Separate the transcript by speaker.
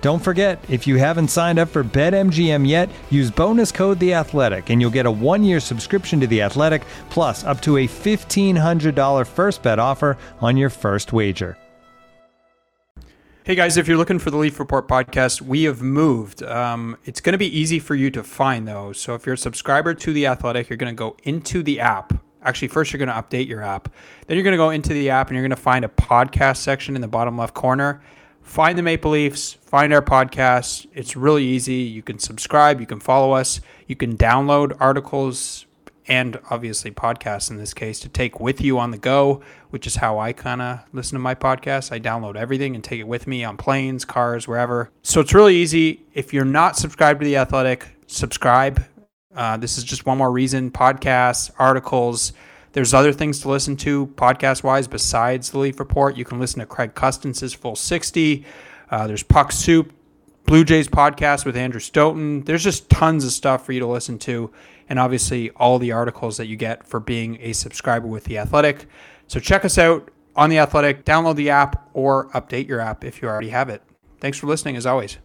Speaker 1: Don't forget, if you haven't signed up for BetMGM yet, use bonus code The Athletic, and you'll get a one-year subscription to The Athletic, plus up to a $1,500 first bet offer on your first wager.
Speaker 2: Hey guys, if you're looking for the Leaf Report podcast, we have moved. Um, it's going to be easy for you to find though. So if you're a subscriber to The Athletic, you're going to go into the app. Actually, first you're going to update your app. Then you're going to go into the app and you're going to find a podcast section in the bottom left corner find the Maple Leafs, find our podcast. It's really easy. You can subscribe, you can follow us, you can download articles and obviously podcasts in this case to take with you on the go, which is how I kind of listen to my podcast. I download everything and take it with me on planes, cars, wherever. So it's really easy. If you're not subscribed to The Athletic, subscribe. Uh, this is just one more reason podcasts, articles, there's other things to listen to podcast wise besides the Leaf Report. You can listen to Craig Custance' Full 60. Uh, there's Puck Soup, Blue Jays podcast with Andrew Stoeten. There's just tons of stuff for you to listen to. And obviously, all the articles that you get for being a subscriber with The Athletic. So check us out on The Athletic, download the app, or update your app if you already have it. Thanks for listening, as always.